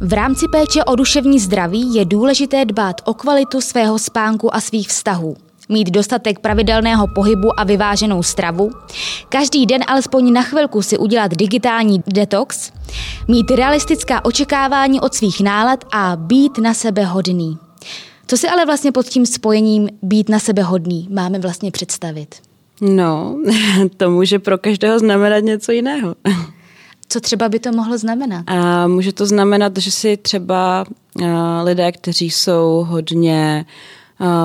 V rámci péče o duševní zdraví je důležité dbát o kvalitu svého spánku a svých vztahů. Mít dostatek pravidelného pohybu a vyváženou stravu, každý den alespoň na chvilku si udělat digitální detox, mít realistická očekávání od svých nálad a být na sebe hodný. Co si ale vlastně pod tím spojením být na sebe hodný máme vlastně představit? No, to může pro každého znamenat něco jiného. Co třeba by to mohlo znamenat? A může to znamenat, že si třeba lidé, kteří jsou hodně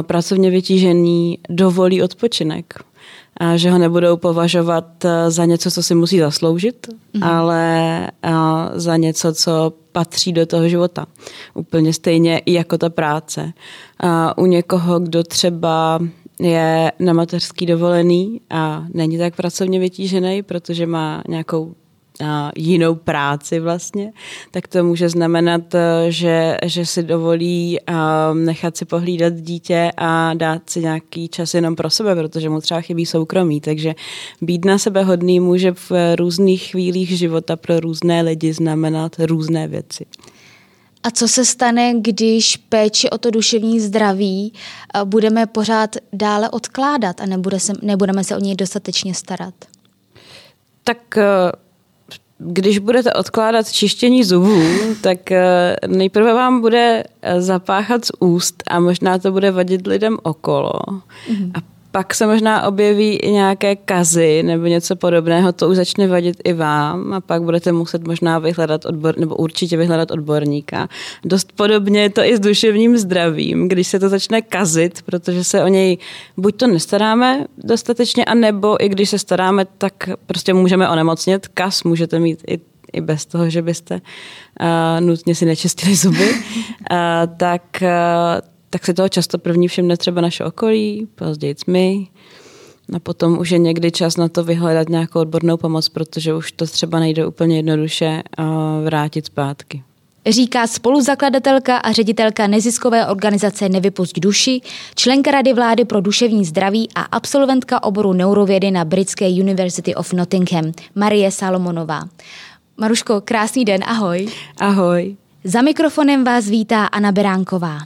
pracovně vytížení, dovolí odpočinek. A že ho nebudou považovat za něco, co si musí zasloužit, mm-hmm. ale za něco, co patří do toho života. Úplně stejně jako ta práce. A u někoho, kdo třeba je na mateřský dovolený a není tak pracovně vytížený, protože má nějakou jinou práci vlastně, tak to může znamenat, eh, že, že si dovolí nechat si pohlídat dítě a dát si nějaký čas jenom pro sebe, protože mu třeba chybí soukromí. Takže být na sebe hodný může v různých chvílích života pro různé lidi znamenat různé věci. A co se stane, když péči o to duševní zdraví eh, budeme pořád dále odkládat a nebude se, nebudeme se o něj dostatečně starat? Tak eh, když budete odkládat čištění zubů, tak eh, nejprve vám bude zapáchat z úst a možná to bude vadit lidem okolo. Mm-hmm. A pak se možná objeví i nějaké kazy nebo něco podobného, to už začne vadit i vám a pak budete muset možná vyhledat odbor, nebo určitě vyhledat odborníka. Dost podobně je to i s duševním zdravím, když se to začne kazit, protože se o něj buď to nestaráme dostatečně, a nebo i když se staráme, tak prostě můžeme onemocnit. Kaz můžete mít i i bez toho, že byste uh, nutně si nečistili zuby, uh, tak, uh, tak si toho často první všimne třeba naše okolí, později my. A potom už je někdy čas na to vyhledat nějakou odbornou pomoc, protože už to třeba nejde úplně jednoduše vrátit zpátky. Říká spoluzakladatelka a ředitelka neziskové organizace Nevypust duši, členka Rady vlády pro duševní zdraví a absolventka oboru neurovědy na britské University of Nottingham, Marie Salomonová. Maruško, krásný den, ahoj. Ahoj. Za mikrofonem vás vítá Anna Beránková.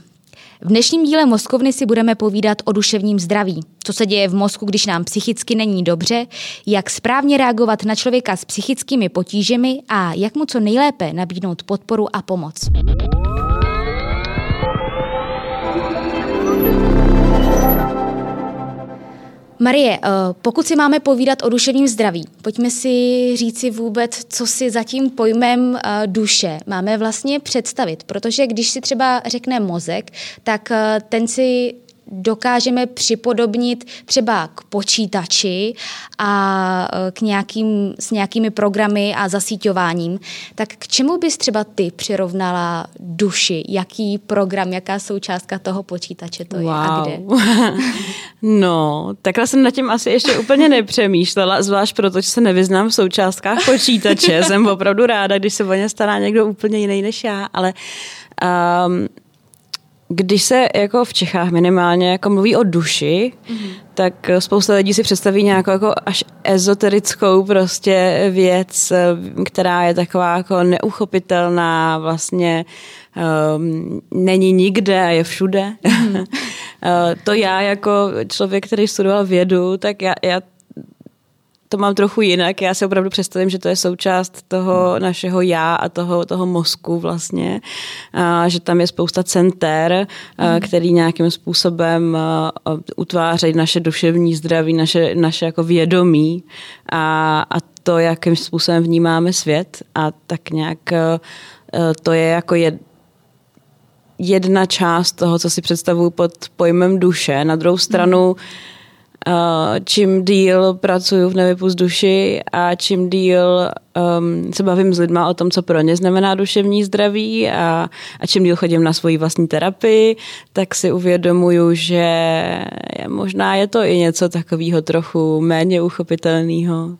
V dnešním díle Moskovny si budeme povídat o duševním zdraví. Co se děje v mozku, když nám psychicky není dobře, jak správně reagovat na člověka s psychickými potížemi a jak mu co nejlépe nabídnout podporu a pomoc. Marie, eh, pokud si máme povídat o duševním zdraví, pojďme si říci vůbec, co si za tím pojmem eh, duše máme vlastně představit, protože když si třeba řekne mozek, tak eh, ten si dokážeme připodobnit třeba k počítači a e, k nějakým, s nějakými programy a zasíťováním, tak k čemu bys třeba ty přirovnala duši? Jaký program, jaká součástka toho počítače to wow. je a kde? no, takhle jsem nad tím asi ještě úplně nepřemýšlela, zvlášť proto, že se nevyznám v součástkách počítače. jsem opravdu ráda, když se o ně stará někdo úplně jiný než já, ale um, když se jako v Čechách minimálně jako mluví o duši, mm-hmm. tak spousta lidí si představí nějakou jako až ezoterickou prostě věc, která je taková jako neuchopitelná, vlastně um, není nikde a je všude. Mm-hmm. to já jako člověk, který studoval vědu, tak já, já to mám trochu jinak. Já si opravdu představím, že to je součást toho našeho já a toho, toho mozku vlastně. A že tam je spousta center, mm. který nějakým způsobem utvářejí naše duševní zdraví, naše, naše jako vědomí a, a to, jakým způsobem vnímáme svět a tak nějak to je jako jed, jedna část toho, co si představuju pod pojmem duše. Na druhou stranu mm čím díl pracuju v Nevypust duši a čím díl um, se bavím s lidma o tom, co pro ně znamená duševní zdraví a, a čím díl chodím na svoji vlastní terapii, tak si uvědomuju, že je, možná je to i něco takového trochu méně uchopitelného,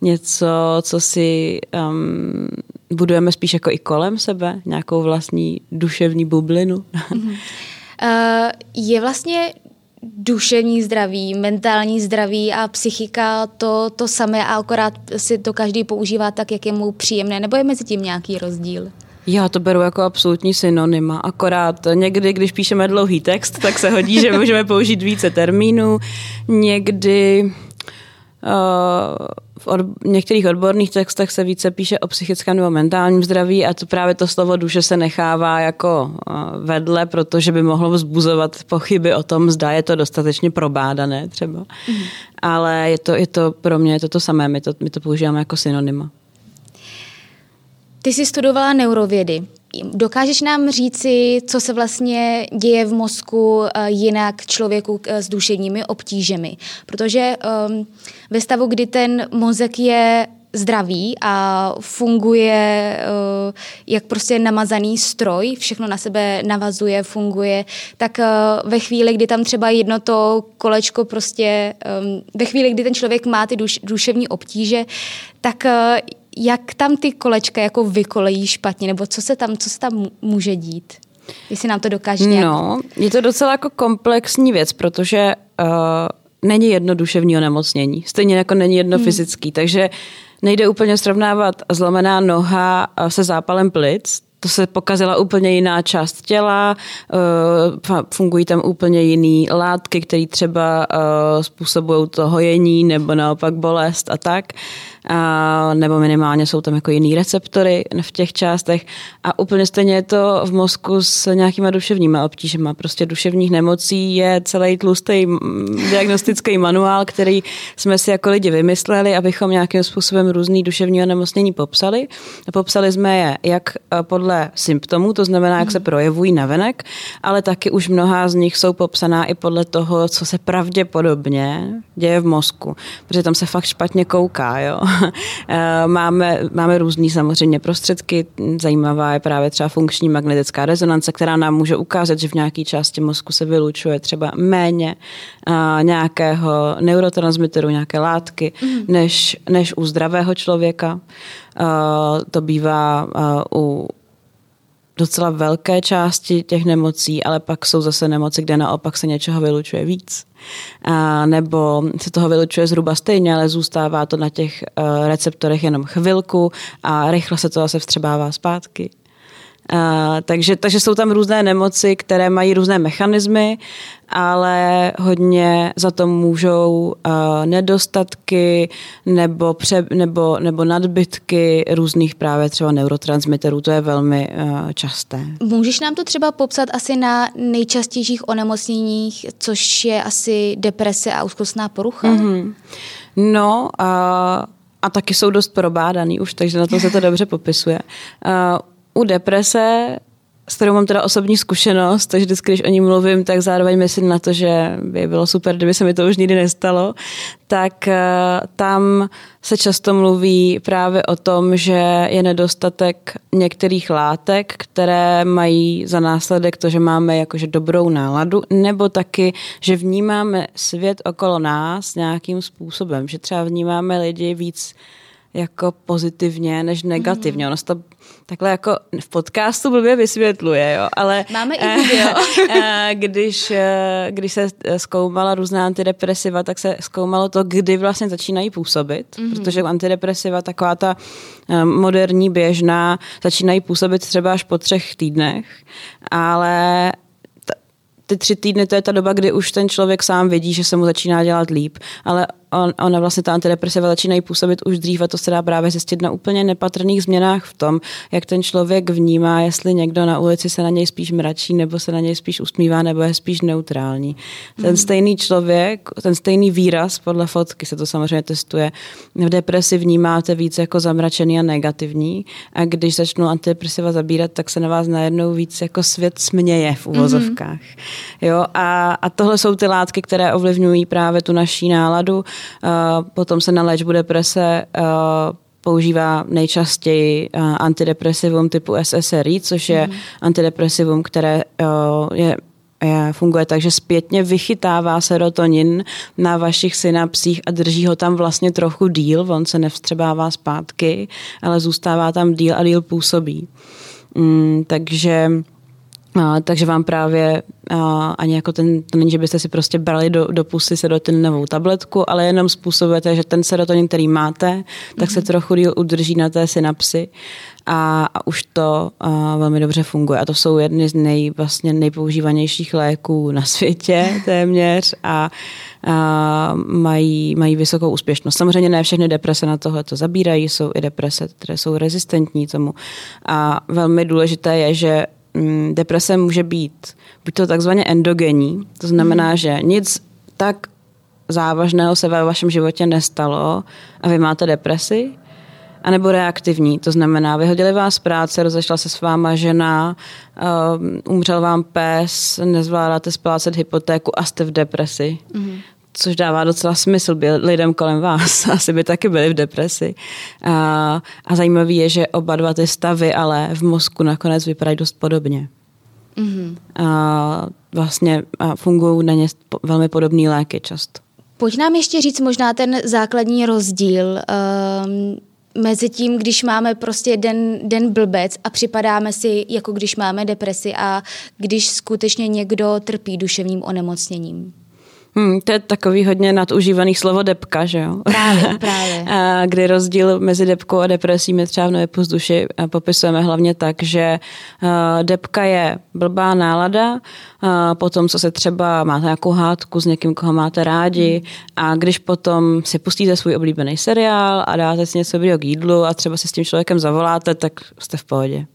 něco, co si um, budujeme spíš jako i kolem sebe, nějakou vlastní duševní bublinu. Mm-hmm. Uh, je vlastně duševní zdraví, mentální zdraví a psychika to, to samé a akorát si to každý používá tak, jak je mu příjemné, nebo je mezi tím nějaký rozdíl? Já to beru jako absolutní synonyma, akorát někdy, když píšeme dlouhý text, tak se hodí, že můžeme použít více termínů. Někdy uh, v od, některých odborných textech se více píše o psychickém nebo mentálním zdraví a to právě to slovo duše se nechává jako vedle, protože by mohlo vzbuzovat pochyby o tom, zda je to dostatečně probádané třeba. Mm. Ale je to, je to pro mě je to to samé, my to, my to používáme jako synonyma. Ty jsi studovala neurovědy. Dokážeš nám říci, co se vlastně děje v mozku eh, jinak člověku eh, s duševními obtížemi? Protože um, ve stavu, kdy ten mozek je zdravý a funguje uh, jak prostě namazaný stroj, všechno na sebe navazuje, funguje, tak uh, ve chvíli, kdy tam třeba jedno to kolečko prostě, um, ve chvíli, kdy ten člověk má ty duš, duševní obtíže, tak uh, jak tam ty kolečka jako vykolejí špatně, nebo co se tam, co se tam může dít? Jestli nám to dokáže nějak... No, je to docela jako komplexní věc, protože uh, není jedno duševní onemocnění, stejně jako není jedno hmm. fyzický, takže nejde úplně srovnávat zlomená noha se zápalem plic, to se pokazila úplně jiná část těla, eh, fungují tam úplně jiné látky, které třeba eh, způsobují to hojení nebo naopak bolest a tak a, nebo minimálně jsou tam jako jiný receptory v těch částech a úplně stejně je to v mozku s nějakýma duševníma obtížema. Prostě duševních nemocí je celý tlustý diagnostický manuál, který jsme si jako lidi vymysleli, abychom nějakým způsobem různý duševní onemocnění popsali. Popsali jsme je jak podle symptomů, to znamená, jak se projevují navenek, ale taky už mnohá z nich jsou popsaná i podle toho, co se pravděpodobně děje v mozku, protože tam se fakt špatně kouká, jo. Eh, máme, máme různý samozřejmě prostředky. Zajímavá je právě třeba funkční magnetická rezonance, která nám může ukázat, že v nějaké části mozku se vylučuje třeba méně uh, nějakého neurotransmiteru, nějaké látky, mm. než, než u zdravého člověka. Uh, to bývá u docela velké části těch nemocí, ale pak jsou zase nemoci, kde naopak se něčeho vylučuje víc. A nebo se toho vylučuje zhruba stejně, ale zůstává to na těch uh, receptorech jenom chvilku a rychle se to zase vstřebává zpátky. Uh, takže, takže jsou tam různé nemoci, které mají různé mechanismy, ale hodně za to můžou uh, nedostatky nebo, pře, nebo, nebo nadbytky různých právě třeba neurotransmiterů. To je velmi uh, časté. Můžeš nám to třeba popsat asi na nejčastějších onemocněních, což je asi deprese a úzkostná porucha? Mm-hmm. No, a, a taky jsou dost probádaný už, takže na to se to dobře popisuje. U deprese, s kterou mám teda osobní zkušenost, takže vždycky, když o ní mluvím, tak zároveň myslím na to, že by bylo super, kdyby se mi to už nikdy nestalo, tak eh, tam se často mluví právě o tom, že je nedostatek některých látek, které mají za následek to, že máme jakože dobrou náladu, nebo taky, že vnímáme svět okolo nás nějakým způsobem, že třeba vnímáme lidi víc jako pozitivně než negativně. Mm. Ono se to takhle jako v podcastu blbě vysvětluje, jo, ale... Máme i video. Eh, když, eh, když se zkoumala různá antidepresiva, tak se zkoumalo to, kdy vlastně začínají působit, mm-hmm. protože antidepresiva, taková ta eh, moderní, běžná, začínají působit třeba až po třech týdnech, ale ty tři týdny to je ta doba, kdy už ten člověk sám vidí, že se mu začíná dělat líp, ale on, ona vlastně ta antidepresiva začínají působit už dřív a to se dá právě zjistit na úplně nepatrných změnách v tom, jak ten člověk vnímá, jestli někdo na ulici se na něj spíš mračí, nebo se na něj spíš usmívá, nebo je spíš neutrální. Ten hmm. stejný člověk, ten stejný výraz podle fotky se to samozřejmě testuje. V depresi vnímáte víc jako zamračený a negativní a když začnu antidepresiva zabírat, tak se na vás najednou víc jako svět směje v uvozovkách. Mm-hmm. Jo, a, a tohle jsou ty látky, které ovlivňují právě tu naší náladu Potom se na léčbu deprese používá nejčastěji antidepresivum typu SSRI, což je mm. antidepresivum, které je je, funguje tak, že zpětně vychytává serotonin na vašich synapsích a drží ho tam vlastně trochu díl, on se nevstřebává zpátky, ale zůstává tam díl a díl působí. Mm, takže A, takže vám právě a, ani jako ten, to není, že byste si prostě brali do, do pusy serotoninovou tabletku, ale jenom způsobujete, že ten serotonin, který máte, tak mm-hmm. se mhm. trochu díl udrží na té synapsi a, a už to a, velmi dobře funguje. A to jsou jedny z nej, vlastně nejpoužívanějších léků na světě téměř a, a mají, mají vysokou úspěšnost. Samozřejmě ne všechny deprese na tohle to zabírají, jsou i deprese, které jsou rezistentní tomu. A velmi důležité je, že deprese může být buď to takzvaně endogenní, to znamená, mm. že nic tak závažného se ve vašem životě nestalo a vy máte depresi, anebo reaktivní, to znamená, vyhodili vás z práce, rozešla se s váma žena, um, umřel vám pes, nezvládáte splácet hypotéku a jste v depresi. Mm což dává docela smysl lidem kolem vás. Asi by taky byli v depresi. A, a zajímavé je, že oba dva ty stavy ale v mozku nakonec vypadají dost podobně. Mm-hmm. A vlastně a fungují na ně velmi podobné léky často. Pojď nám ještě říct možná ten základní rozdíl um, mezi tím, když máme prostě den, den blbec a připadáme si, jako když máme depresi a když skutečně někdo trpí duševním onemocněním. Hmm, to je takový hodně nadužívaný slovo depka, že jo? Právě, právě. a kdy rozdíl mezi depkou a depresí my třeba v Nově vzduši popisujeme hlavně tak, že depka je blbá nálada, potom, co se třeba máte nějakou hádku s někým, koho máte rádi a když potom si pustíte svůj oblíbený seriál a dáte si něco dobrého k jídlu a třeba si s tím člověkem zavoláte, tak jste v pohodě.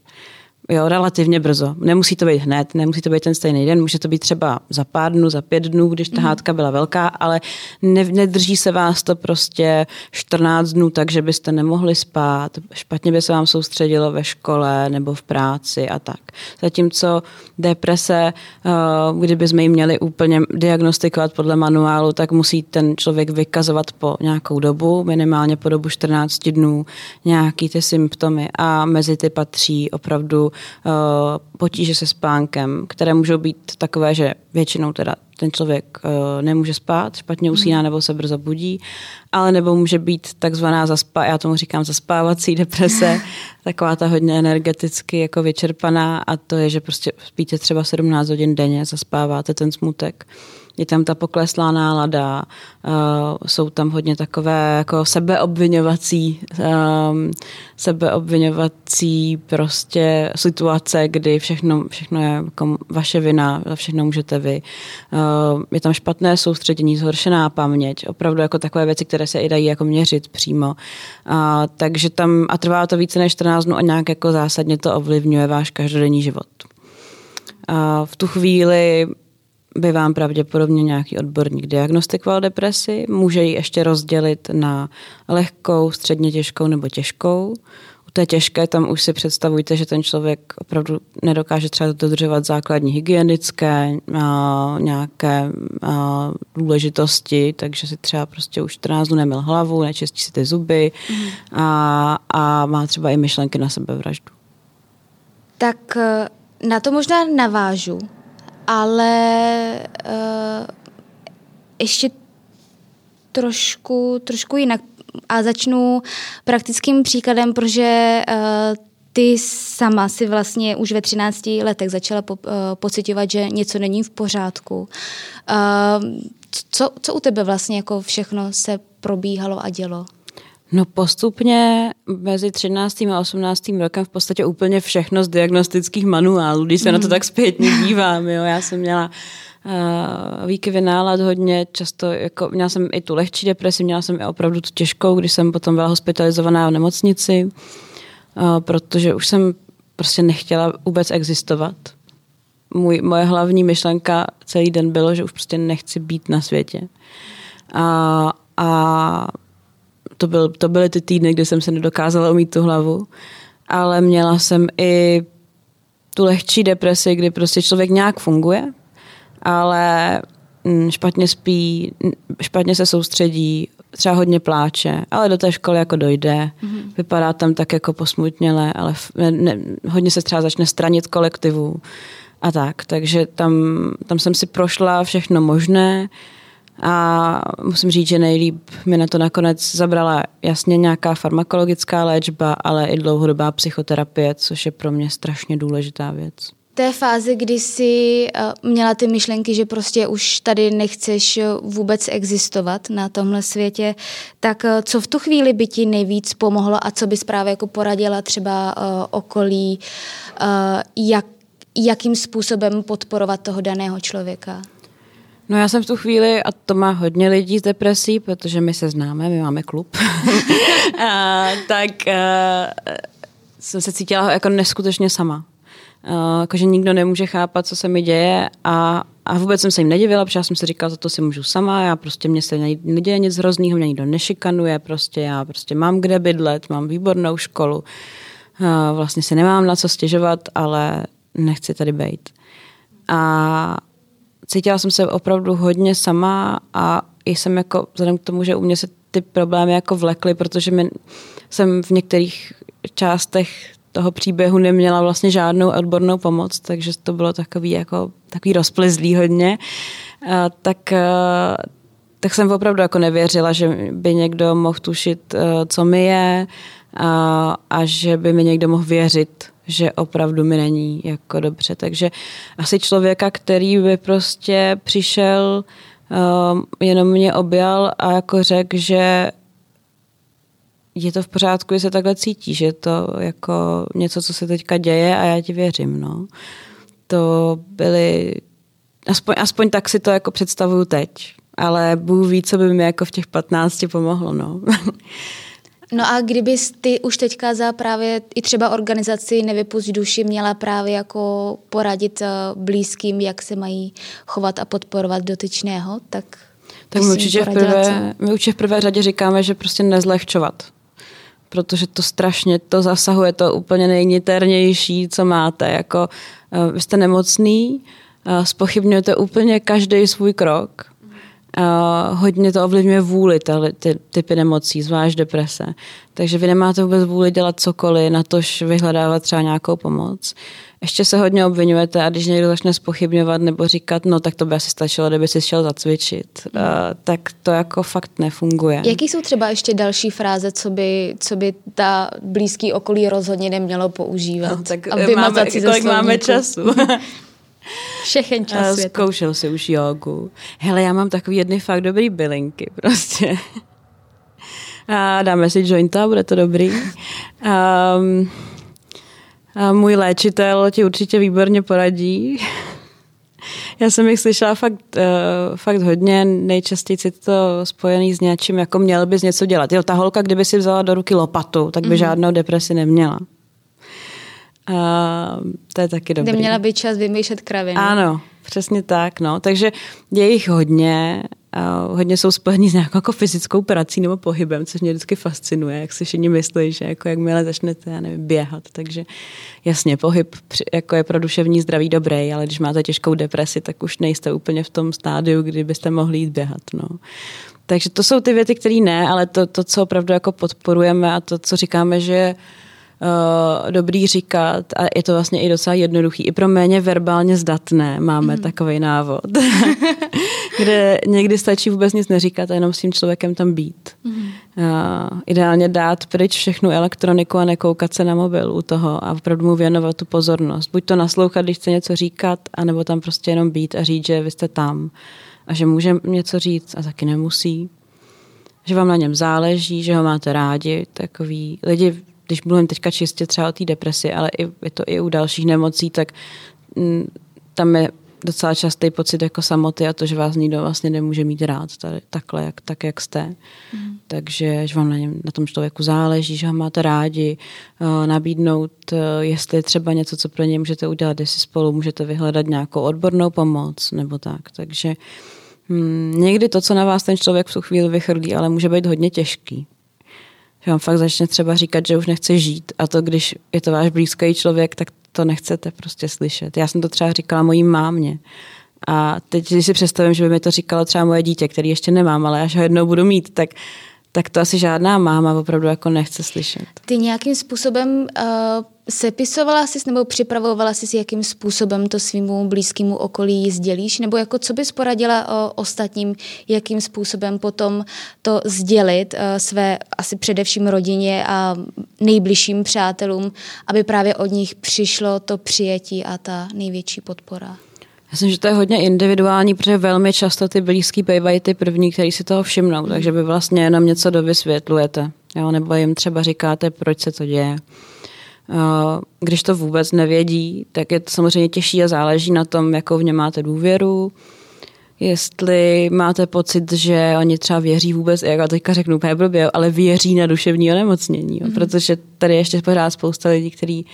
Jo, relativně brzo. Nemusí to být hned, nemusí to být ten stejný den, může to být třeba za pár dnů, za pět dnů, když ta mhm. hádka byla velká, ale ne, nedrží se vás to prostě 14 dnů tak, že byste nemohli spát, špatně by se vám soustředilo ve škole nebo v práci a tak. Zatímco deprese, eh, kdyby jsme ji měli úplně diagnostikovat podle manuálu, tak musí ten člověk vykazovat po nějakou dobu, minimálně po dobu 14 dnů, nějaký ty symptomy a mezi ty patří opravdu potíže se spánkem, které můžou být takové, že většinou teda ten člověk eh, nemůže spát, špatně usíná nebo se brzo budí, ale nebo může být takzvaná zaspá, já tomu říkám zaspávací deprese, taková ta hodně energeticky jako vyčerpaná a to je, že prostě spíte třeba 17 hodin denně, zaspáváte ten smutek je tam ta pokleslá nálada, uh, jsou tam hodně takové jako sebeobvinovací, um, sebeobvinovací prostě situace, kdy všechno, všechno je jako vaše vina, za všechno můžete vy. Uh, je tam špatné soustředění, zhoršená paměť, opravdu jako takové věci, které se i dají jako měřit přímo. Takže tam, a trvá to více než 14 dnů a nějak jako zásadně to ovlivňuje váš každodenní život. A v tu chvíli by vám pravděpodobně nějaký odborník diagnostikoval depresi. Může ji ještě rozdělit na lehkou, středně těžkou nebo těžkou. U té těžké tam už si představujte, že ten člověk opravdu nedokáže třeba dodržovat základní hygienické a, nějaké a, důležitosti, takže si třeba prostě už 14 dnů nemil hlavu, nečistí si ty zuby mm. a, a má třeba i myšlenky na sebevraždu. Tak eh, na to možná navážu, ale uh, ještě trošku, trošku jinak. A začnu praktickým příkladem, protože uh, ty sama si vlastně už ve 13 letech začala po, uh, pocitovat, že něco není v pořádku. Uh, co, co u tebe vlastně jako všechno se probíhalo a dělo? No postupně mezi 13. a 18. rokem v podstatě úplně všechno z diagnostických manuálů, když se mm. na to mhm. tak zpětně dívám. Jo. Já jsem měla uh, výkyvy nálad hodně, často jako, měla jsem i tu lehčí depresi, měla jsem i opravdu tu těžkou, když jsem potom byla hospitalizovaná v nemocnici, uh, protože už jsem prostě nechtěla vůbec existovat. Můj, moje hlavní myšlenka celý den bylo, že už prostě nechci být na světě. A, a to, byl, to byly ty týdny, kdy jsem se nedokázala umít tu hlavu, ale měla jsem i tu lehčí depresi, kdy prostě člověk nějak funguje, ale mm, špatně spí, špatně se soustředí, třeba hodně pláče, ale do té školy jako dojde, mm-hmm. vypadá tam tak jako posmutněle, ale ne, ne, hodně se třeba začne stranit kolektivu a tak, takže tam, tam jsem si prošla všechno možné, a musím říct, že nejlíp mi na to nakonec zabrala jasně nějaká farmakologická léčba, ale i dlouhodobá psychoterapie, což je pro mě strašně důležitá věc. té fázi, kdy jsi uh, měla ty myšlenky, že prostě už tady nechceš vůbec existovat na tomhle světě, tak uh, co v tu chvíli by ti nejvíc pomohlo a co bys právě jako poradila třeba okolí, jak, jakým způsobem podporovat toho daného člověka? No já jsem v tu chvíli, a to má hodně lidí z depresí, protože my se známe, my máme klub, a, tak a, jsem se cítila jako neskutečně sama. Uh, jakože nikdo nemůže chápat, co se mi děje a, a vůbec jsem se jim nedivila, protože já jsem si říkala, za to si můžu sama, já prostě mě se neděje nic hroznýho, mě nikdo nešikanuje, prostě já prostě mám kde bydlet, mám výbornou školu, uh, vlastně si nemám na co stěžovat, ale nechci tady být. A cítila jsem se opravdu hodně sama a jsem jako, vzhledem k tomu, že u mě se ty problémy jako vlekly, protože my, jsem v některých částech toho příběhu neměla vlastně žádnou odbornou pomoc, takže to bylo takový jako takový rozplizlý hodně. A, tak, a, tak jsem opravdu jako nevěřila, že by někdo mohl tušit, co mi je a, a že by mi někdo mohl věřit, že opravdu mi není jako dobře. Takže asi člověka, který by prostě přišel, um, jenom mě objal a jako řekl, že je to v pořádku, že se takhle cítí, že to jako něco, co se teďka děje a já ti věřím, no. To byly, aspoň, aspoň tak si to jako představuju teď, ale Bůh ví, co by mi jako v těch 15 pomohlo, no. No a kdyby ty už teďka za právě i třeba organizaci Nevypust duši měla právě jako poradit eh, blízkým, jak se mají chovat a podporovat dotyčného, tak tak my určitě, v prvé, my určitě v prvé řadě říkáme, že prostě nezlehčovat. Protože to strašně, to zasahuje to úplně nejniternější, co máte. Jako, uh, vy jste nemocný, spochybňujete úplně každý svůj krok Uh, hodně to ovlivňuje vůli, ty, ty typy nemocí, zvlášť deprese. Takže vy nemáte vůbec vůli dělat cokoliv, na tož vyhledávat třeba nějakou pomoc. Ještě se hodně obvinujete a když někdo začne spochybňovat nebo říkat, no tak to by asi stačilo, kdyby si šel zacvičit, uh, tak to jako fakt nefunguje. Jaký jsou třeba ještě další fráze, co by, co by ta blízký okolí rozhodně nemělo používat? No, tak máme, kolik máme času. Všechen čas světa. Zkoušel si už jogu. Hele, já mám takový jedny fakt dobrý bylinky prostě. A dáme si jointa, bude to dobrý. Um, a můj léčitel ti určitě výborně poradí. Já jsem jich slyšela fakt, uh, fakt hodně, nejčastěji je to spojený s něčím, jako měl bys něco dělat. Jo, ta holka, kdyby si vzala do ruky lopatu, tak by mm-hmm. žádnou depresi neměla. A to je taky dobrý. Kde měla být čas vymýšlet kraviny. Ano, přesně tak. No. Takže je jich hodně. A hodně jsou spojení s nějakou jako fyzickou prací nebo pohybem, což mě vždycky fascinuje, jak si všichni myslí, že jako jakmile začnete, já nevím, běhat. Takže jasně, pohyb jako je pro duševní zdraví dobrý, ale když máte těžkou depresi, tak už nejste úplně v tom stádiu, kdy byste mohli jít běhat. No. Takže to jsou ty věty, které ne, ale to, to, co opravdu jako podporujeme a to, co říkáme, že uh, dobrý říkat a je to vlastně i docela jednoduchý. I pro méně verbálně zdatné máme mm. takový návod, kde někdy stačí vůbec nic neříkat a jenom s tím člověkem tam být. Mm. Uh, ideálně dát pryč všechnu elektroniku a nekoukat se na mobil u toho a opravdu mu věnovat tu pozornost. Buď to naslouchat, když chce něco říkat, anebo tam prostě jenom být a říct, že vy jste tam a že může něco říct a taky nemusí že vám na něm záleží, že ho máte rádi. Takový lidi když mluvím teďka čistě třeba o té depresi, ale i, je to i u dalších nemocí, tak m, mm, tam je docela častý pocit jako samoty a to, že vás nikdo vlastně nemůže mít rád tady, takhle, jak, tak jak jste. Mm. Takže, že vám na, něm, na tom člověku záleží, že ho máte rádi, uh, nabídnout, uh, jestli je třeba něco, co pro ně můžete udělat, jestli spolu můžete vyhledat nějakou odbornou pomoc nebo tak. Takže hmm, někdy to, co na vás ten člověk v tu chvíli vychrlí, ale může být hodně těžký že vám fakt začne třeba říkat, že už nechce žít a to, když je to váš blízký člověk, tak to nechcete prostě slyšet. Já jsem to třeba říkala mojí mámě. A teď, když si představím, že by mi to říkalo třeba moje dítě, který ještě nemám, ale až ho jednou budu mít, tak tak to asi žádná máma opravdu jako nechce slyšet. Ty nějakým způsobem uh, sepisovala jsi nebo připravovala jsi si, jakým způsobem to svýmu blízkému okolí sdělíš? Nebo jako co bys poradila o ostatním, jakým způsobem potom to sdělit uh, své asi především rodině a nejbližším přátelům, aby právě od nich přišlo to přijetí a ta největší podpora? Myslím, že to je hodně individuální, protože velmi často ty blízký bývají ty první, kteří si toho všimnou, takže vy vlastně jenom něco dovysvětlujete, jo? nebo jim třeba říkáte, proč se to děje. Když to vůbec nevědí, tak je to samozřejmě těžší a záleží na tom, jakou v ně máte důvěru, jestli máte pocit, že oni třeba věří vůbec, jak já teďka řeknu úplně blbě, ale věří na duševní onemocnění, jo? Mm. protože tady ještě pořád spousta lidí, kteří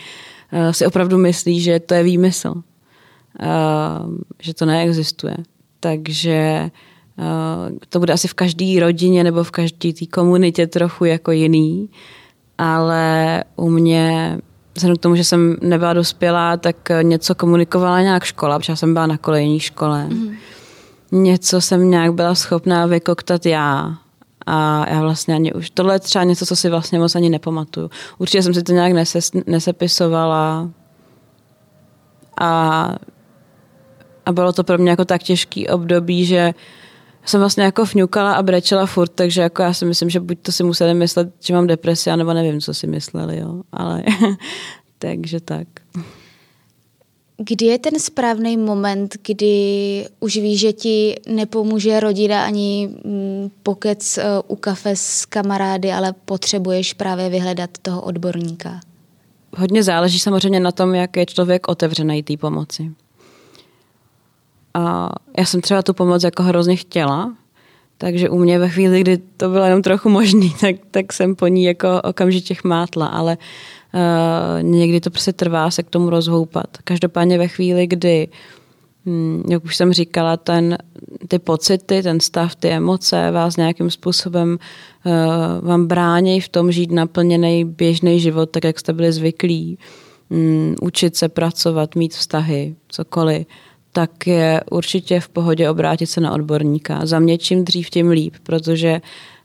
uh, si opravdu myslí, že to je výmysl že to neexistuje. Takže to bude asi v každé rodině nebo v každé té komunitě trochu jako jiný, ale u mě vzhledem k tomu, že jsem nebyla dospělá, tak něco komunikovala nějak škola, protože já jsem byla na kolejní škole. Mm. Něco jsem nějak byla schopná vykoktat já. A já vlastně ani už, tohle je třeba něco, co si vlastně moc ani nepamatuju. Určitě jsem si to nějak nese, nesepisovala a a bylo to pro mě jako tak těžký období, že jsem vlastně jako fňukala a brečela furt, takže jako já si myslím, že buď to si museli myslet, že mám depresi, nebo nevím, co si mysleli, jo, ale takže tak. Kdy je ten správný moment, kdy už víš, že ti nepomůže rodina ani mm, pokec e, u kafe s kamarády, ale potřebuješ právě vyhledat toho odborníka? Hodně záleží samozřejmě na tom, jak je člověk otevřený té pomoci. A já jsem třeba tu pomoc jako hrozně chtěla, takže u mě ve chvíli, kdy to bylo jenom trochu možný, tak, tak jsem po ní jako okamžitě chmátla, ale uh, někdy to prostě trvá se k tomu rozhoupat. Každopádně ve chvíli, kdy, hm, jak už jsem říkala, ten, ty pocity, ten stav, ty emoce vás nějakým způsobem uh, vám brání v tom žít naplněný běžný život, tak jak jste byli zvyklí, um, učit se pracovat, mít vztahy, cokoliv, tak je určitě v pohodě obrátit se na odborníka. Za mě čím dřív, tím líp, protože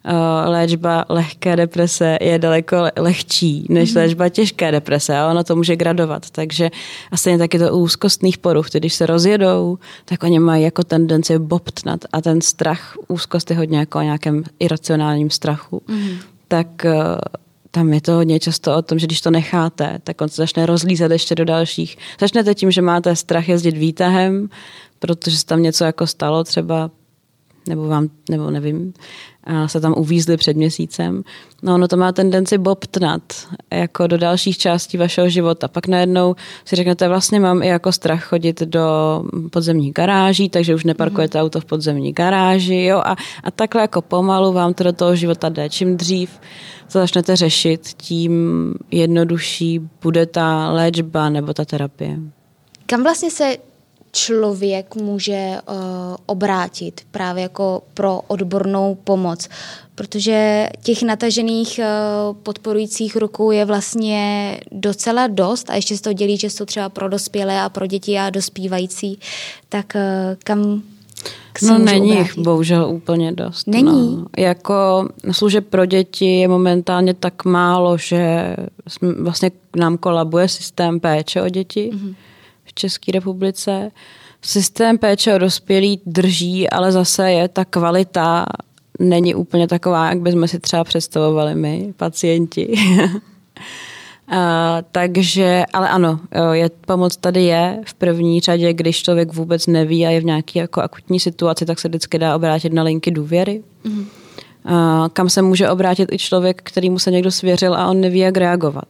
uh, léčba lehké deprese je daleko lehčí než mm-hmm. léčba těžké deprese a ono to může gradovat. Takže a stejně taky to úzkostných poruch, když se rozjedou, tak oni mají jako tendenci bobtnat a ten strach, úzkost je hodně jako o nějakém iracionálním strachu. Mm-hmm. Tak uh, tam je to hodně často o tom, že když to necháte, tak on se začne rozlízet ještě do dalších. Začnete tím, že máte strach jezdit výtahem, protože se tam něco jako stalo třeba, nebo vám, nebo nevím, se tam uvízli před měsícem. No ono to má tendenci bobtnat jako do dalších částí vašeho života. Pak najednou si řeknete, vlastně mám i jako strach chodit do podzemní garáží, takže už neparkujete mm. auto v podzemní garáži. Jo? A, a takhle jako pomalu vám to do toho života jde. Čím dřív to začnete řešit, tím jednodušší bude ta léčba nebo ta terapie. Kam vlastně se člověk může uh, obrátit právě jako pro odbornou pomoc? Protože těch natažených uh, podporujících rukou je vlastně docela dost a ještě se to dělí, že jsou třeba pro dospělé a pro děti a dospívající. Tak uh, kam No není jich bohužel úplně dost. Není? No. Jako služeb pro děti je momentálně tak málo, že vlastně nám kolabuje systém péče o děti mm-hmm. V České republice. Systém péče o dospělí drží, ale zase je ta kvalita není úplně taková, jak bychom si třeba představovali my, pacienti. Uh, takže, ale ano, je, pomoc tady je v první řadě, když člověk vůbec neví a je v nějaké jako akutní situaci, tak se vždycky dá obrátit na linky důvěry. Mm-hmm. Uh, kam se může obrátit i člověk, který mu se někdo svěřil a on neví, jak reagovat.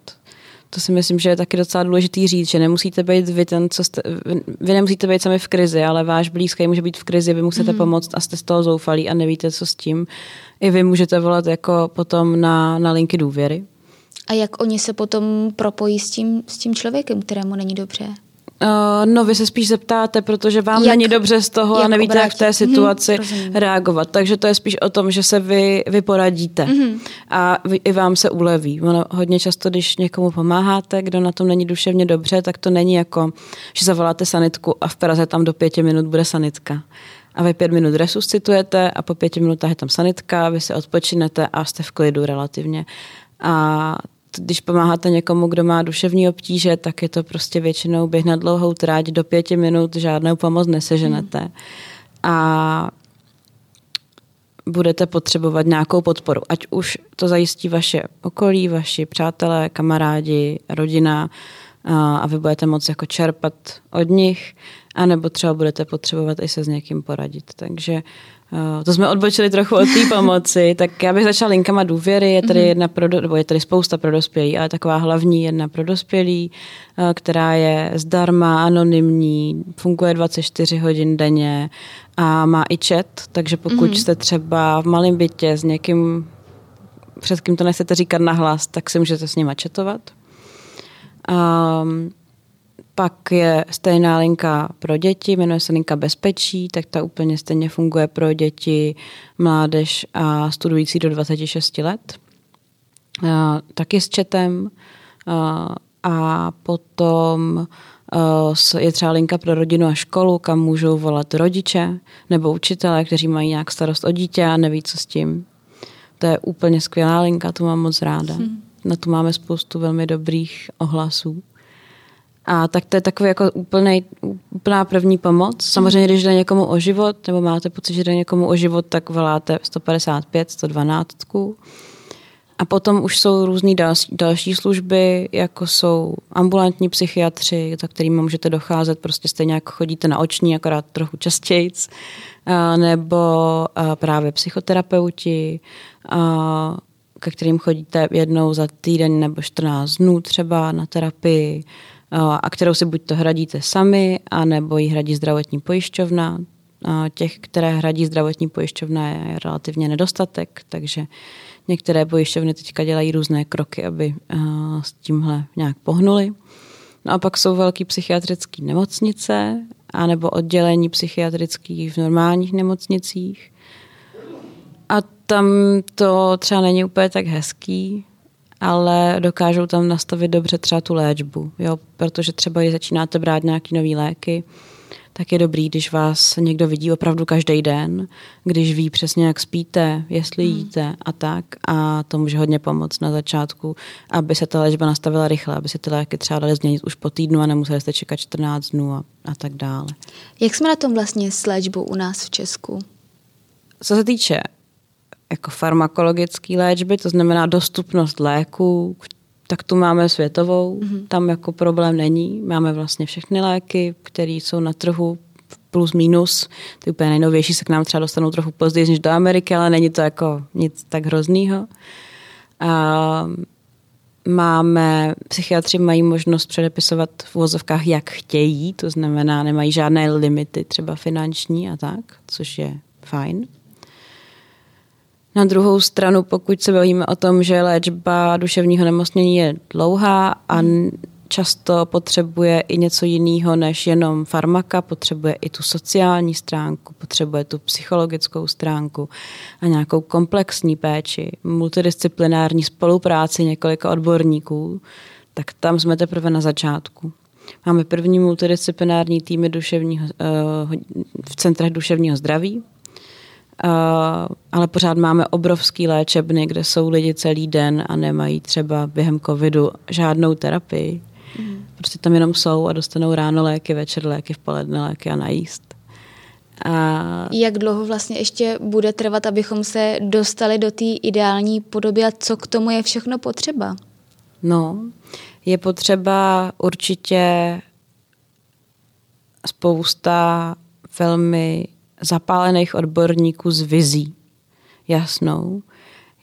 To si myslím, že je taky docela důležitý říct, že nemusíte být vy ten, co jste, vy nemusíte být sami v krizi, ale váš blízký může být v krizi, vy musíte mm. pomoct a jste z toho zoufalí a nevíte, co s tím. I vy můžete volat jako potom na, na linky důvěry. A jak oni se potom propojí s tím, s tím člověkem, kterému není dobře? Uh, no, vy se spíš zeptáte, protože vám jak, není dobře z toho a nevíte, obrátit. jak v té mhm, situaci mm, reagovat. Takže to je spíš o tom, že se vy, vy poradíte mm. a vy, i vám se uleví. Ono, hodně často, když někomu pomáháte, kdo na tom není duševně dobře, tak to není jako, že zavoláte sanitku a v Praze tam do pěti minut bude sanitka a vy pět minut resuscitujete a po pěti minutách je tam sanitka, vy se odpočinete a jste v klidu relativně. A když pomáháte někomu, kdo má duševní obtíže, tak je to prostě většinou běh na dlouhou tráť do pěti minut, žádnou pomoc neseženete. Hmm. A budete potřebovat nějakou podporu. Ať už to zajistí vaše okolí, vaši přátelé, kamarádi, rodina a vy budete moct jako čerpat od nich, anebo třeba budete potřebovat i se s někým poradit. Takže Uh, to jsme odbočili trochu od té pomoci, tak já bych začala linkama důvěry, je tady mhm. jedna pro, nebo je tady spousta pro dospělí, ale taková hlavní jedna pro dospělí, uh, která je zdarma, anonymní, funguje 24 hodin denně a má i chat, takže pokud mm-hmm. jste třeba v malém bytě s někým, před kým to nechcete říkat nahlas, tak si můžete s nima chatovat. Um, pak je stejná linka pro děti, jmenuje se linka bezpečí, tak ta úplně stejně funguje pro děti, mládež a studující do 26 let. A, taky s četem. A, a potom je třeba linka pro rodinu a školu, kam můžou volat rodiče nebo učitelé, kteří mají nějak starost o dítě a neví, co s tím. To je úplně skvělá linka, tu mám moc ráda. Hmm. Na tu máme spoustu velmi dobrých ohlasů. A tak to je takový jako úplnej, úplná první pomoc. Samozřejmě, když jde někomu o život, nebo máte pocit, že jde někomu o život, tak voláte 155, 112. A potom už jsou různé další, další služby, jako jsou ambulantní psychiatři, za kterými můžete docházet prostě stejně jako chodíte na oční, akorát trochu častěji, nebo právě psychoterapeuti, ke kterým chodíte jednou za týden nebo 14 dnů třeba na terapii, a kterou si buď to hradíte sami, anebo ji hradí zdravotní pojišťovna. Těch, které hradí zdravotní pojišťovna, je relativně nedostatek, takže některé pojišťovny teďka dělají různé kroky, aby s tímhle nějak pohnuli. No a pak jsou velké psychiatrické nemocnice, anebo oddělení psychiatrických v normálních nemocnicích. A tam to třeba není úplně tak hezký, ale dokážou tam nastavit dobře třeba tu léčbu, jo? protože třeba když začínáte brát nějaké nové léky, tak je dobrý, když vás někdo vidí opravdu každý den, když ví přesně, jak spíte, jestli hmm. jíte a tak. A to může hodně pomoct na začátku, aby se ta léčba nastavila rychle, aby se ty léky třeba daly změnit už po týdnu a nemuseli jste čekat 14 dnů a, a tak dále. Jak jsme na tom vlastně s léčbou u nás v Česku? Co se týče jako farmakologické léčby, to znamená dostupnost léků, tak tu máme světovou, mm-hmm. tam jako problém není. Máme vlastně všechny léky, které jsou na trhu plus minus. Ty úplně nejnovější se k nám třeba dostanou trochu později než do Ameriky, ale není to jako nic tak hroznýho. A máme, psychiatři mají možnost předepisovat v uvozovkách, jak chtějí, to znamená, nemají žádné limity, třeba finanční a tak, což je fajn. Na druhou stranu, pokud se bavíme o tom, že léčba duševního nemocnění je dlouhá a často potřebuje i něco jiného než jenom farmaka, potřebuje i tu sociální stránku, potřebuje tu psychologickou stránku a nějakou komplexní péči, multidisciplinární spolupráci několika odborníků, tak tam jsme teprve na začátku. Máme první multidisciplinární týmy duševního, eh, v centrech duševního zdraví, Uh, ale pořád máme obrovský léčebny, kde jsou lidi celý den a nemají třeba během covidu žádnou terapii. Mm. Prostě tam jenom jsou a dostanou ráno léky, večer léky, v poledne léky a najíst. A... Jak dlouho vlastně ještě bude trvat, abychom se dostali do té ideální podoby a co k tomu je všechno potřeba? No, je potřeba určitě spousta velmi zapálených odborníků s vizí jasnou.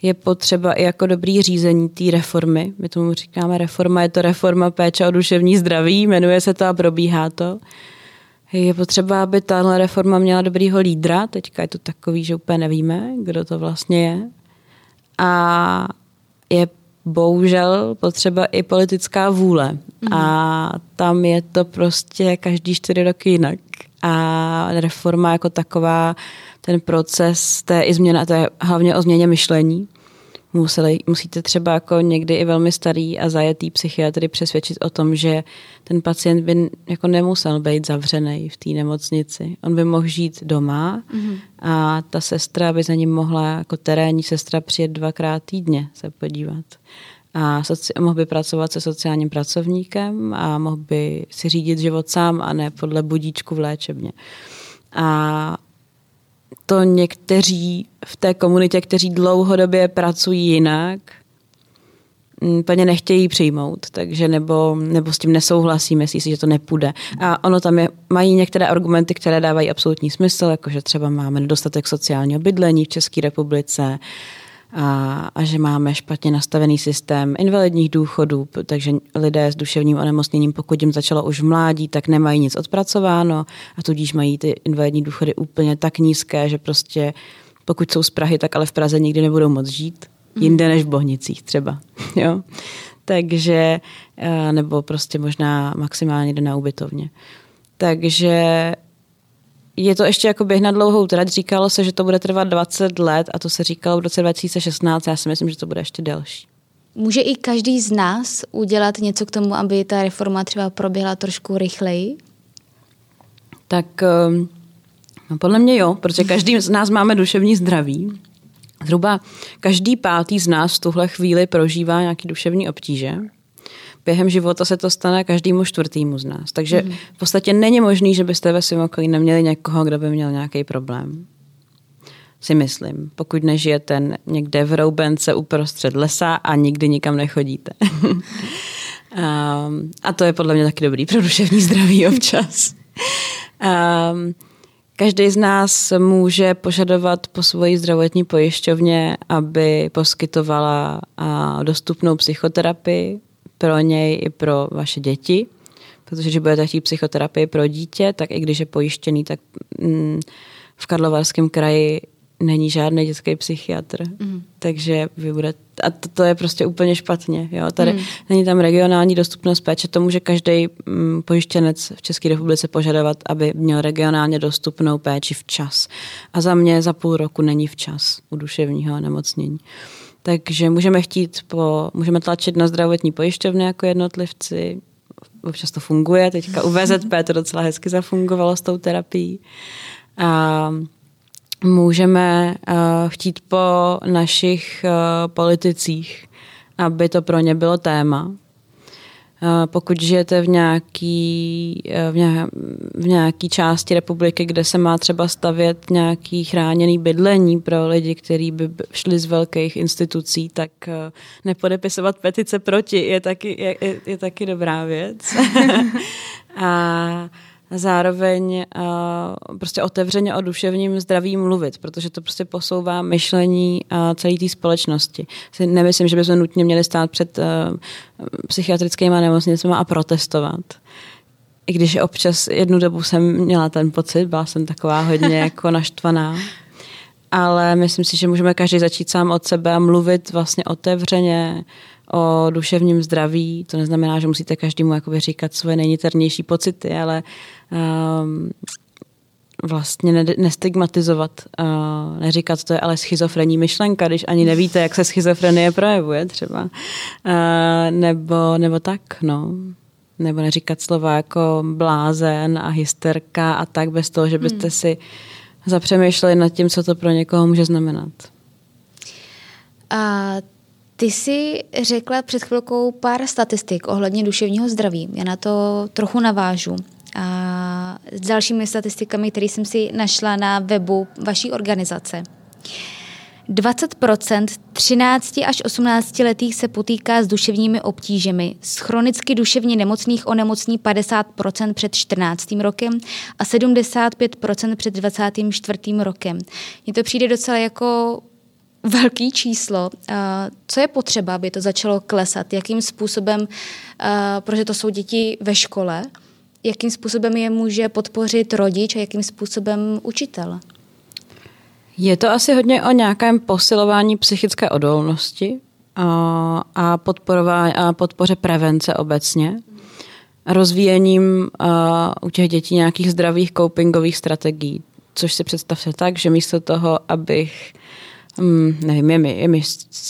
Je potřeba i jako dobrý řízení té reformy. My tomu říkáme reforma, je to reforma péče o duševní zdraví, jmenuje se to a probíhá to. Je potřeba, aby tahle reforma měla dobrýho lídra. Teďka je to takový, že úplně nevíme, kdo to vlastně je. A je bohužel potřeba i politická vůle. Mm. A tam je to prostě každý čtyři roky jinak a reforma jako taková, ten proces, to je i změna, to je hlavně o změně myšlení. museli, musíte třeba jako někdy i velmi starý a zajetý psychiatry přesvědčit o tom, že ten pacient by jako nemusel být zavřený v té nemocnici. On by mohl žít doma mm-hmm. a ta sestra by za ním mohla jako terénní sestra přijet dvakrát týdně se podívat. A soci- mohl by pracovat se sociálním pracovníkem a mohl by si řídit život sám a ne podle budíčku v léčebně. A to někteří v té komunitě, kteří dlouhodobě pracují jinak, mm, úplně nechtějí přijmout, takže nebo, nebo s tím nesouhlasí, myslí si, že to nepůjde. A ono tam je, mají některé argumenty, které dávají absolutní smysl, jako že třeba máme nedostatek sociálního bydlení v České republice, a, a že máme špatně nastavený systém invalidních důchodů, takže lidé s duševním onemocněním, pokud jim začalo už v mládí, tak nemají nic odpracováno a tudíž mají ty invalidní důchody úplně tak nízké, že prostě pokud jsou z Prahy, tak ale v Praze nikdy nebudou moc žít. Jinde než v Bohnicích třeba. Jo? Takže, nebo prostě možná maximálně jde na ubytovně. Takže je to ještě jako běh na dlouhou trať. Říkalo se, že to bude trvat 20 let a to se říkalo v roce 2016. Já si myslím, že to bude ještě delší. Může i každý z nás udělat něco k tomu, aby ta reforma třeba proběhla trošku rychleji? Tak ehm, no podle mě jo, protože každý z nás máme duševní zdraví. Zhruba každý pátý z nás v tuhle chvíli prožívá nějaký duševní obtíže během života se to stane každému čtvrtýmu z nás. Takže mm. v podstatě není možný, že byste ve svém okolí neměli někoho, kdo by měl nějaký problém. Si myslím, pokud nežijete někde v roubence uprostřed lesa a nikdy nikam nechodíte. um, a to je podle mě taky dobrý pro duševní zdraví občas. Um, Každý z nás může požadovat po svojí zdravotní pojišťovně, aby poskytovala dostupnou psychoterapii pro něj i pro vaše děti, protože když budete chtít psychoterapii pro dítě, tak i když je pojištěný, tak mm, v Karlovarském kraji není žádný dětský psychiatr, mm. takže vy budete, a to, to je prostě úplně špatně. Jo? Tady mm. není tam regionální dostupnost péče, to může každý mm, pojištěnec v České republice požadovat, aby měl regionálně dostupnou péči včas. A za mě za půl roku není včas u duševního nemocnění. Takže můžeme chtít po, můžeme tlačit na zdravotní pojišťovny jako jednotlivci, občas to funguje, teďka u VZP to docela hezky zafungovalo s tou terapií. A můžeme uh, chtít po našich uh, politicích, aby to pro ně bylo téma, pokud žijete v nějaký, e, v, nějaký, v nějaký části republiky, kde se má třeba stavět nějaký chráněný bydlení pro lidi, kteří by šli z velkých institucí, tak e, nepodepisovat petice proti je taky, je, je, je taky dobrá věc. a zároveň uh, prostě otevřeně o duševním zdraví mluvit, protože to prostě posouvá myšlení uh, celé té společnosti. Si nemyslím, že bychom nutně měli stát před uh, psychiatrickými nemocnicemi a protestovat. I když občas jednu dobu jsem měla ten pocit, byla jsem taková hodně jako naštvaná. Ale myslím si, že můžeme každý začít sám od sebe a mluvit vlastně otevřeně, o duševním zdraví. To neznamená, že musíte každému jakoby říkat svoje nejniternější pocity, ale um, vlastně ne, nestigmatizovat, uh, neříkat, to je ale schizofrenní myšlenka, když ani nevíte, jak se schizofrenie projevuje třeba. Uh, nebo, nebo tak, no. Nebo neříkat slova jako blázen a hysterka a tak bez toho, že byste hmm. si zapřemýšleli nad tím, co to pro někoho může znamenat. A ty jsi řekla před chvilkou pár statistik ohledně duševního zdraví. Já na to trochu navážu. A s dalšími statistikami, které jsem si našla na webu vaší organizace. 20% 13 až 18 letých se potýká s duševními obtížemi. Z chronicky duševně nemocných onemocní 50% před 14. rokem a 75% před 24. rokem. Mně to přijde docela jako velký číslo. Co je potřeba, aby to začalo klesat? Jakým způsobem, protože to jsou děti ve škole, jakým způsobem je může podpořit rodič a jakým způsobem učitel? Je to asi hodně o nějakém posilování psychické odolnosti a, a, a podpoře prevence obecně. Rozvíjením u těch dětí nějakých zdravých copingových strategií. Což si představte tak, že místo toho, abych Hmm, nevím, je mi, je mi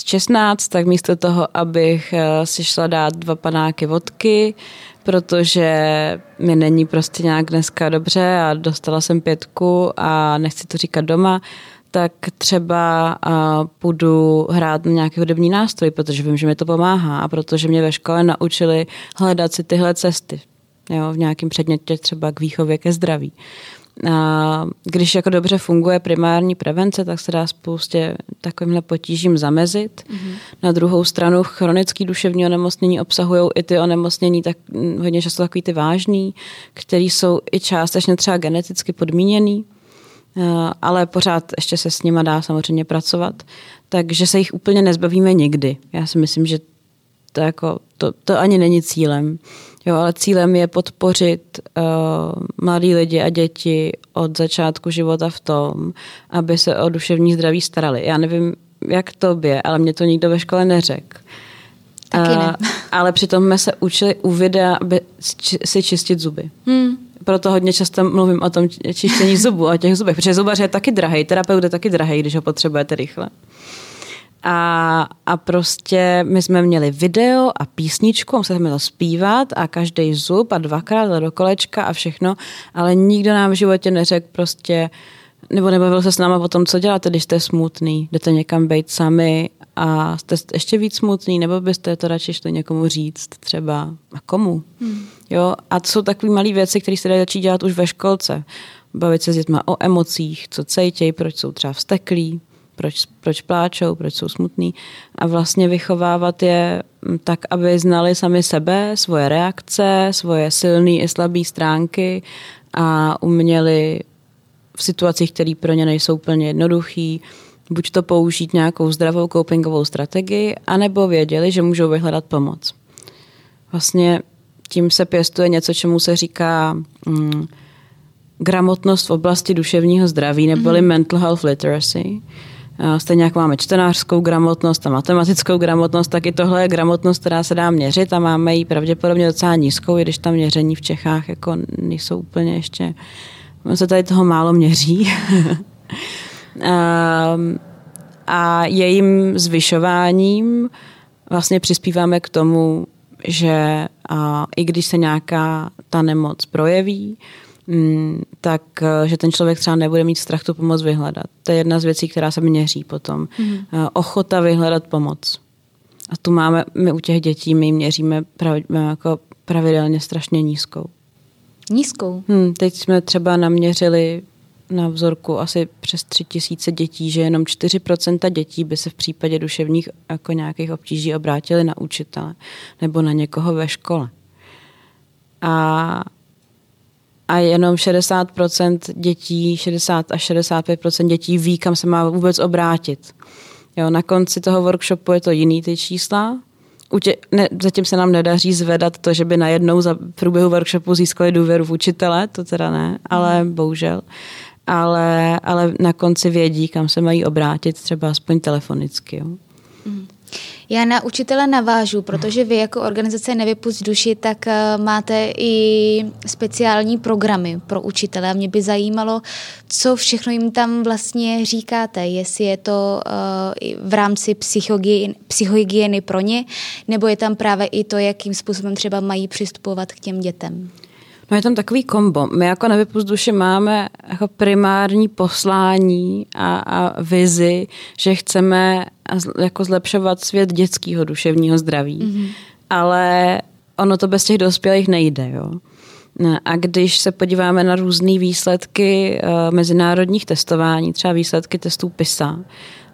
16, tak místo toho, abych eh, si šla dát dva panáky vodky, protože mi není prostě nějak dneska dobře a dostala jsem pětku a nechci to říkat doma, tak třeba uh, půjdu hrát na nějaký hudební nástroj, protože vím, že mi to pomáhá a protože mě ve škole naučili hledat si tyhle cesty jo, v nějakém předmětě třeba k výchově ke zdraví. A když jako dobře funguje primární prevence, tak se dá spoustě takovýmhle potížím zamezit. Mm-hmm. Na druhou stranu chronické duševní onemocnění obsahují i ty onemocnění, tak mm, hodně často takový ty vážný, které jsou i částečně třeba geneticky podmíněný, ale pořád ještě se s nima dá samozřejmě pracovat. Takže se jich úplně nezbavíme nikdy. Já si myslím, že to, jako, to, to ani není cílem. Jo, ale cílem je podpořit uh, mladí lidi a děti od začátku života v tom, aby se o duševní zdraví starali. Já nevím, jak tobě, ale mě to nikdo ve škole neřekl. Taky uh, ne. ale přitom jsme se učili u videa, aby si čistit zuby. Hmm. Proto hodně často mluvím o tom čištění zubů, o těch zubech, protože zubař je taky drahý, terapeut je taky drahý, když ho potřebujete rychle. A, a prostě my jsme měli video a písničku, museli jsme to zpívat a každý zub a dvakrát do kolečka a všechno, ale nikdo nám v životě neřekl prostě, nebo nebavil se s náma o tom, co děláte, když jste smutný, jdete někam být sami a jste ještě víc smutný, nebo byste to radši šli někomu říct třeba a komu. Hmm. Jo? A to jsou takové malé věci, které se dají začít dělat už ve školce. Bavit se s dětma o emocích, co cejtějí, proč jsou třeba vsteklí, proč, proč pláčou, proč jsou smutní a vlastně vychovávat je tak, aby znali sami sebe, svoje reakce, svoje silné i slabé stránky a uměli v situacích, které pro ně nejsou úplně jednoduchý, buď to použít nějakou zdravou copingovou strategii, anebo věděli, že můžou vyhledat pomoc. Vlastně tím se pěstuje něco, čemu se říká mm, gramotnost v oblasti duševního zdraví, neboli mm-hmm. mental health literacy. Stejně jako máme čtenářskou gramotnost a matematickou gramotnost, tak i tohle je gramotnost, která se dá měřit a máme ji pravděpodobně docela nízkou, i když tam měření v Čechách jako nejsou úplně ještě, se tady toho málo měří. a jejím zvyšováním vlastně přispíváme k tomu, že i když se nějaká ta nemoc projeví, tak eh, že ten člověk třeba nebude mít strach tu pomoc vyhledat. To je jedna z věcí, která se měří potom. Mm. Ochota vyhledat pomoc. A tu máme, my u těch dětí, my měříme pravi, jako pravidelně strašně nízkou. Nízkou? Hmm, teď jsme třeba naměřili na vzorku asi přes tři tisíce dětí, že jenom 4% dětí by se v případě duševních jako nějakých obtíží obrátili na učitele nebo na někoho ve škole. A a jenom 60% dětí, 60 až 65% dětí ví, kam se má vůbec obrátit. Jo, na konci toho workshopu je to jiný ty čísla. Tě, ne, zatím se nám nedaří zvedat to, že by najednou za průběhu workshopu získali důvěru v učitele, to teda ne, ale bohužel. Ale, ale na konci vědí, kam se mají obrátit, třeba aspoň telefonicky. Jo. Já na učitele navážu, protože vy jako organizace Nevypust duši, tak eh, máte i speciální programy pro učitele. A mě by zajímalo, co všechno jim tam vlastně říkáte, jestli je to uh, v rámci psychohygieny pro ně, nebo je tam právě i to, jakým způsobem třeba mají přistupovat k těm dětem. No je tam takový kombo. My jako Nevypust duši máme jako primární poslání a, a vizi, že chceme jako zlepšovat svět dětského duševního zdraví. Mm-hmm. Ale ono to bez těch dospělých nejde. Jo? A když se podíváme na různé výsledky uh, mezinárodních testování, třeba výsledky testů PISA,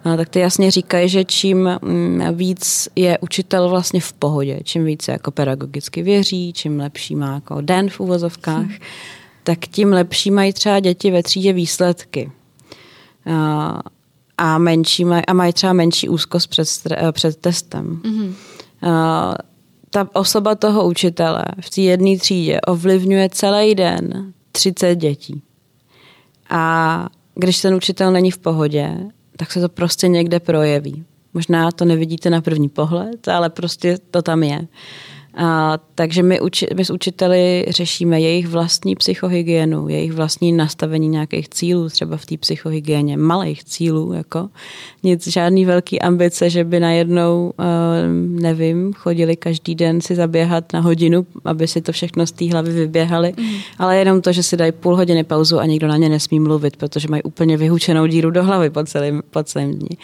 uh, tak ty jasně říkají, že čím um, víc je učitel vlastně v pohodě, čím více jako pedagogicky věří, čím lepší má jako den v uvozovkách, hmm. tak tím lepší mají třeba děti ve třídě výsledky. Uh, a, menší maj, a mají třeba menší úzkost před, před testem. Mm-hmm. Ta osoba toho učitele v té jedné třídě ovlivňuje celý den 30 dětí. A když ten učitel není v pohodě, tak se to prostě někde projeví. Možná to nevidíte na první pohled, ale prostě to tam je. A, takže my, uči, my s učiteli řešíme jejich vlastní psychohygienu, jejich vlastní nastavení nějakých cílů, třeba v té psychohygieně, malých cílů, jako nic, žádný velký ambice, že by najednou, uh, nevím, chodili každý den si zaběhat na hodinu, aby si to všechno z té hlavy vyběhali, mm. ale jenom to, že si dají půl hodiny pauzu a nikdo na ně nesmí mluvit, protože mají úplně vyhučenou díru do hlavy po celém, po celém dní.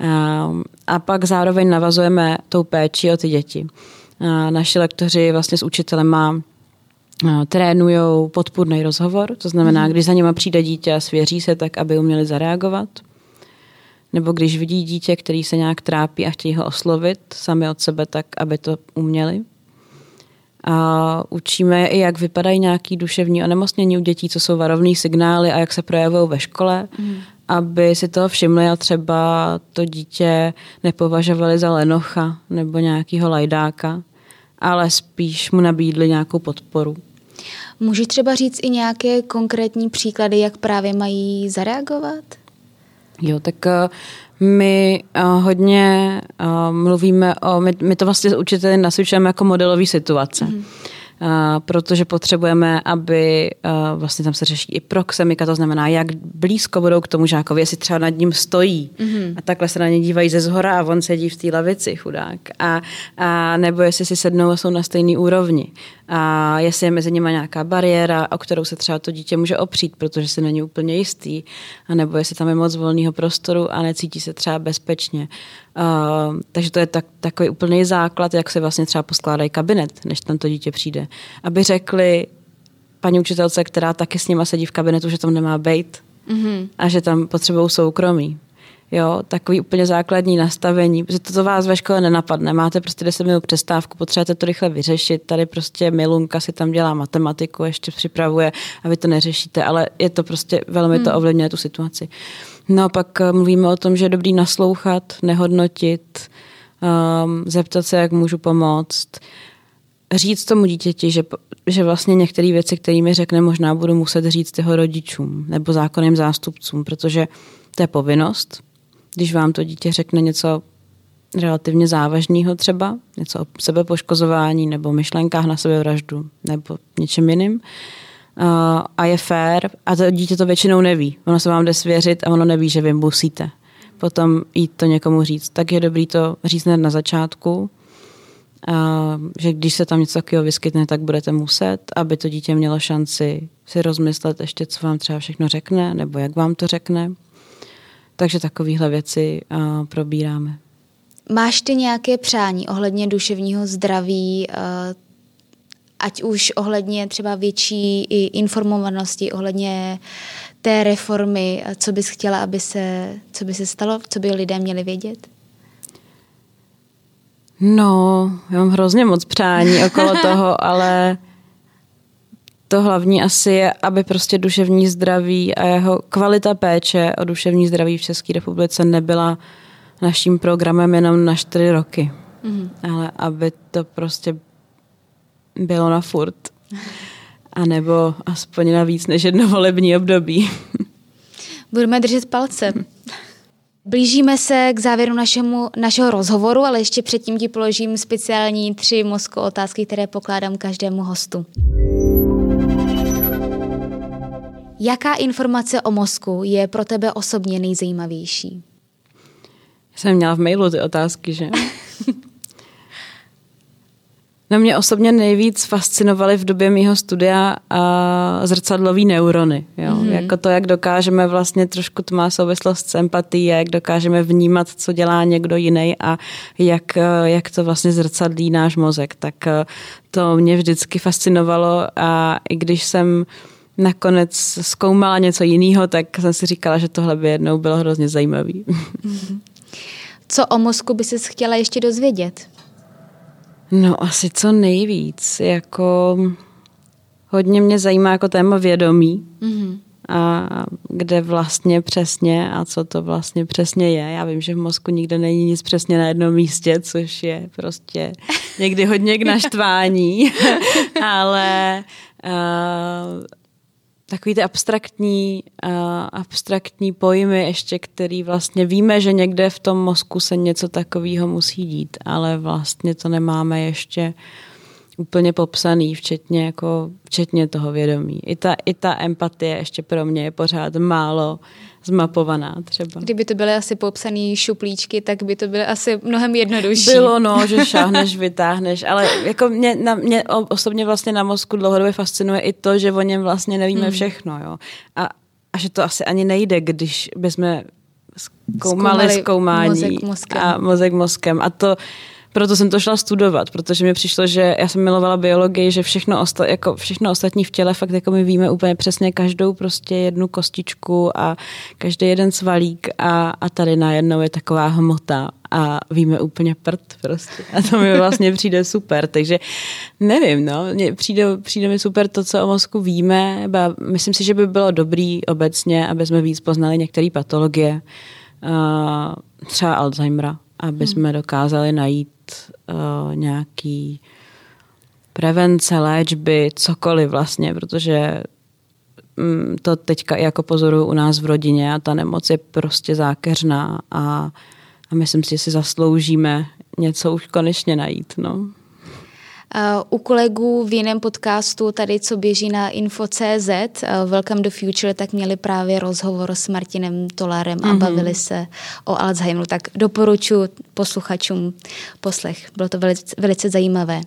Uh, a pak zároveň navazujeme tou péči o ty děti naši lektoři vlastně s učitelem má trénují podpůrný rozhovor, to znamená, mhm. když za něma přijde dítě a svěří se, tak aby uměli zareagovat. Nebo když vidí dítě, který se nějak trápí a chtějí ho oslovit sami od sebe, tak aby to uměli. A učíme i, jak vypadají nějaký duševní onemocnění u dětí, co jsou varovné signály a jak se projevují ve škole. Mm aby si toho všimli a třeba to dítě nepovažovali za lenocha nebo nějakého lajdáka, ale spíš mu nabídli nějakou podporu. Můžeš třeba říct i nějaké konkrétní příklady, jak právě mají zareagovat? Jo, tak eh, my uh, hodně uh, mluvíme o, my, my to vlastně učiteli nasvědčujeme jako modelové situace. Mm-hmm protože potřebujeme, aby vlastně tam se řeší i proxemika, to znamená, jak blízko budou k tomu žákovi, jestli třeba nad ním stojí mm-hmm. a takhle se na ně dívají ze zhora a on sedí v té lavici, chudák. A, a nebo jestli si sednou a jsou na stejné úrovni. A jestli je mezi nimi nějaká bariéra, o kterou se třeba to dítě může opřít, protože se není úplně jistý, a nebo jestli tam je moc volného prostoru a necítí se třeba bezpečně. Uh, takže to je tak, takový úplný základ, jak se vlastně třeba poskládají kabinet, než tam to dítě přijde. Aby řekli paní učitelce, která taky s nima sedí v kabinetu, že tam nemá být mm-hmm. a že tam potřebují soukromí. Jo, takový úplně základní nastavení, protože to, vás ve škole nenapadne. Máte prostě 10 minut přestávku, potřebujete to rychle vyřešit. Tady prostě Milunka si tam dělá matematiku, ještě připravuje a vy to neřešíte, ale je to prostě, velmi to ovlivňuje tu situaci. No a pak eh, mluvíme o tom, že je dobrý naslouchat, nehodnotit, um, zeptat se, jak můžu pomoct, říct tomu dítěti, že, že vlastně některé věci, které mi řekne, možná budu muset říct jeho rodičům nebo zákonným zástupcům, protože to je povinnost když vám to dítě řekne něco relativně závažného třeba, něco o sebepoškozování nebo myšlenkách na sebevraždu nebo něčem jiným, a je fér a to dítě to většinou neví. Ono se vám jde svěřit a ono neví, že vy musíte potom jít to někomu říct. Tak je dobrý to říct hned na začátku, a, že když se tam něco takového vyskytne, tak budete muset, aby to dítě mělo šanci si rozmyslet ještě, co vám třeba všechno řekne, nebo jak vám to řekne. Takže takovéhle věci uh, probíráme. Máš ty nějaké přání ohledně duševního zdraví, uh, ať už ohledně třeba větší i informovanosti, ohledně té reformy, co bys chtěla, aby se, co by se stalo, co by lidé měli vědět? No, já mám hrozně moc přání okolo toho, ale to hlavní asi je, aby prostě duševní zdraví a jeho kvalita péče o duševní zdraví v České republice nebyla naším programem jenom na čtyři roky. Mm. Ale aby to prostě bylo na furt. A nebo aspoň na víc než jedno volební období. Budeme držet palce. Blížíme se k závěru našemu, našeho rozhovoru, ale ještě předtím ti položím speciální tři mozko otázky, které pokládám každému hostu. Jaká informace o mozku je pro tebe osobně nejzajímavější? Já jsem měla v mailu ty otázky, že? No mě osobně nejvíc fascinovaly v době mého studia a zrcadlový neurony. Jo? Mm-hmm. Jako to, jak dokážeme vlastně, trošku to má souvislost s empatií, jak dokážeme vnímat, co dělá někdo jiný a jak, jak to vlastně zrcadlí náš mozek. Tak to mě vždycky fascinovalo a i když jsem nakonec zkoumala něco jiného, tak jsem si říkala, že tohle by jednou bylo hrozně zajímavý. Co o mozku by se chtěla ještě dozvědět? No asi co nejvíc. Jako hodně mě zajímá jako téma vědomí. Mm-hmm. A kde vlastně přesně a co to vlastně přesně je. Já vím, že v mozku nikde není nic přesně na jednom místě, což je prostě někdy hodně k naštvání, ale uh, takový ty abstraktní, uh, abstraktní pojmy ještě, který vlastně víme, že někde v tom mozku se něco takového musí dít, ale vlastně to nemáme ještě úplně popsaný, včetně, jako, včetně toho vědomí. I ta, I ta empatie ještě pro mě je pořád málo zmapovaná třeba. Kdyby to byly asi popsané šuplíčky, tak by to bylo asi mnohem jednodušší. Bylo no, že šáhneš, vytáhneš, ale jako mě, na, mě osobně vlastně na mozku dlouhodobě fascinuje i to, že o něm vlastně nevíme hmm. všechno. Jo. A, a že to asi ani nejde, když bychom zkoumali, zkoumání mozek mozkem. a mozek mozkem. A to proto jsem to šla studovat, protože mi přišlo, že já jsem milovala biologii, že všechno, osta, jako všechno ostatní v těle fakt jako my víme úplně přesně každou prostě jednu kostičku a každý jeden svalík a, a tady najednou je taková hmota a víme úplně prd prostě. A to mi vlastně přijde super, takže nevím, no, mně přijde, přijde mi super to, co o mozku víme, ba, myslím si, že by bylo dobrý obecně, aby jsme víc poznali některé patologie, uh, třeba Alzheimera, aby hmm. jsme dokázali najít uh, nějaký prevence, léčby, cokoliv vlastně, protože um, to teďka i jako pozoruju u nás v rodině a ta nemoc je prostě zákeřná a, a myslím si, že si zasloužíme něco už konečně najít. No. U kolegů v jiném podcastu, tady co běží na info.cz, Welcome to Future, tak měli právě rozhovor s Martinem Tolarem mm-hmm. a mhm. bavili se o Alzheimeru, tak doporučuji posluchačům poslech. Bylo to velice, velice zajímavé.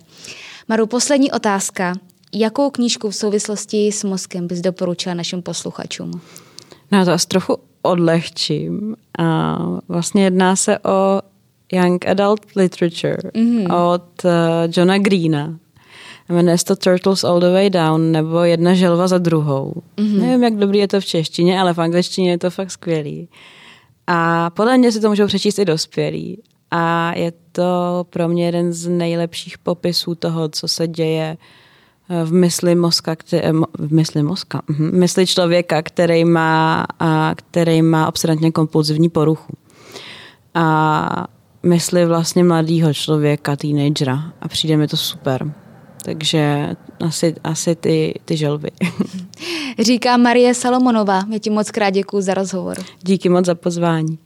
Maru, poslední otázka. Jakou knížku v souvislosti s mozkem bys doporučila našim posluchačům? No to asi trochu odlehčím. A vlastně jedná se o Young Adult Literature mm-hmm. od uh, Johna Greena. Jmenuje se to Turtles All the Way Down nebo Jedna želva za druhou. Mm-hmm. Nevím, jak dobrý je to v češtině, ale v angličtině je to fakt skvělý. A podle mě si to můžou přečíst i dospělí. A je to pro mě jeden z nejlepších popisů toho, co se děje eh, v mysli mozka, který, eh, v mysli mozka, mhm, mysli člověka, který má, a který má obsedantně kompulzivní poruchu. A mysli vlastně mladého člověka, teenagera a přijde mi to super. Takže asi, asi ty, ty želvy. Říká Marie Salomonová. Já ti moc krát děkuji za rozhovor. Díky moc za pozvání.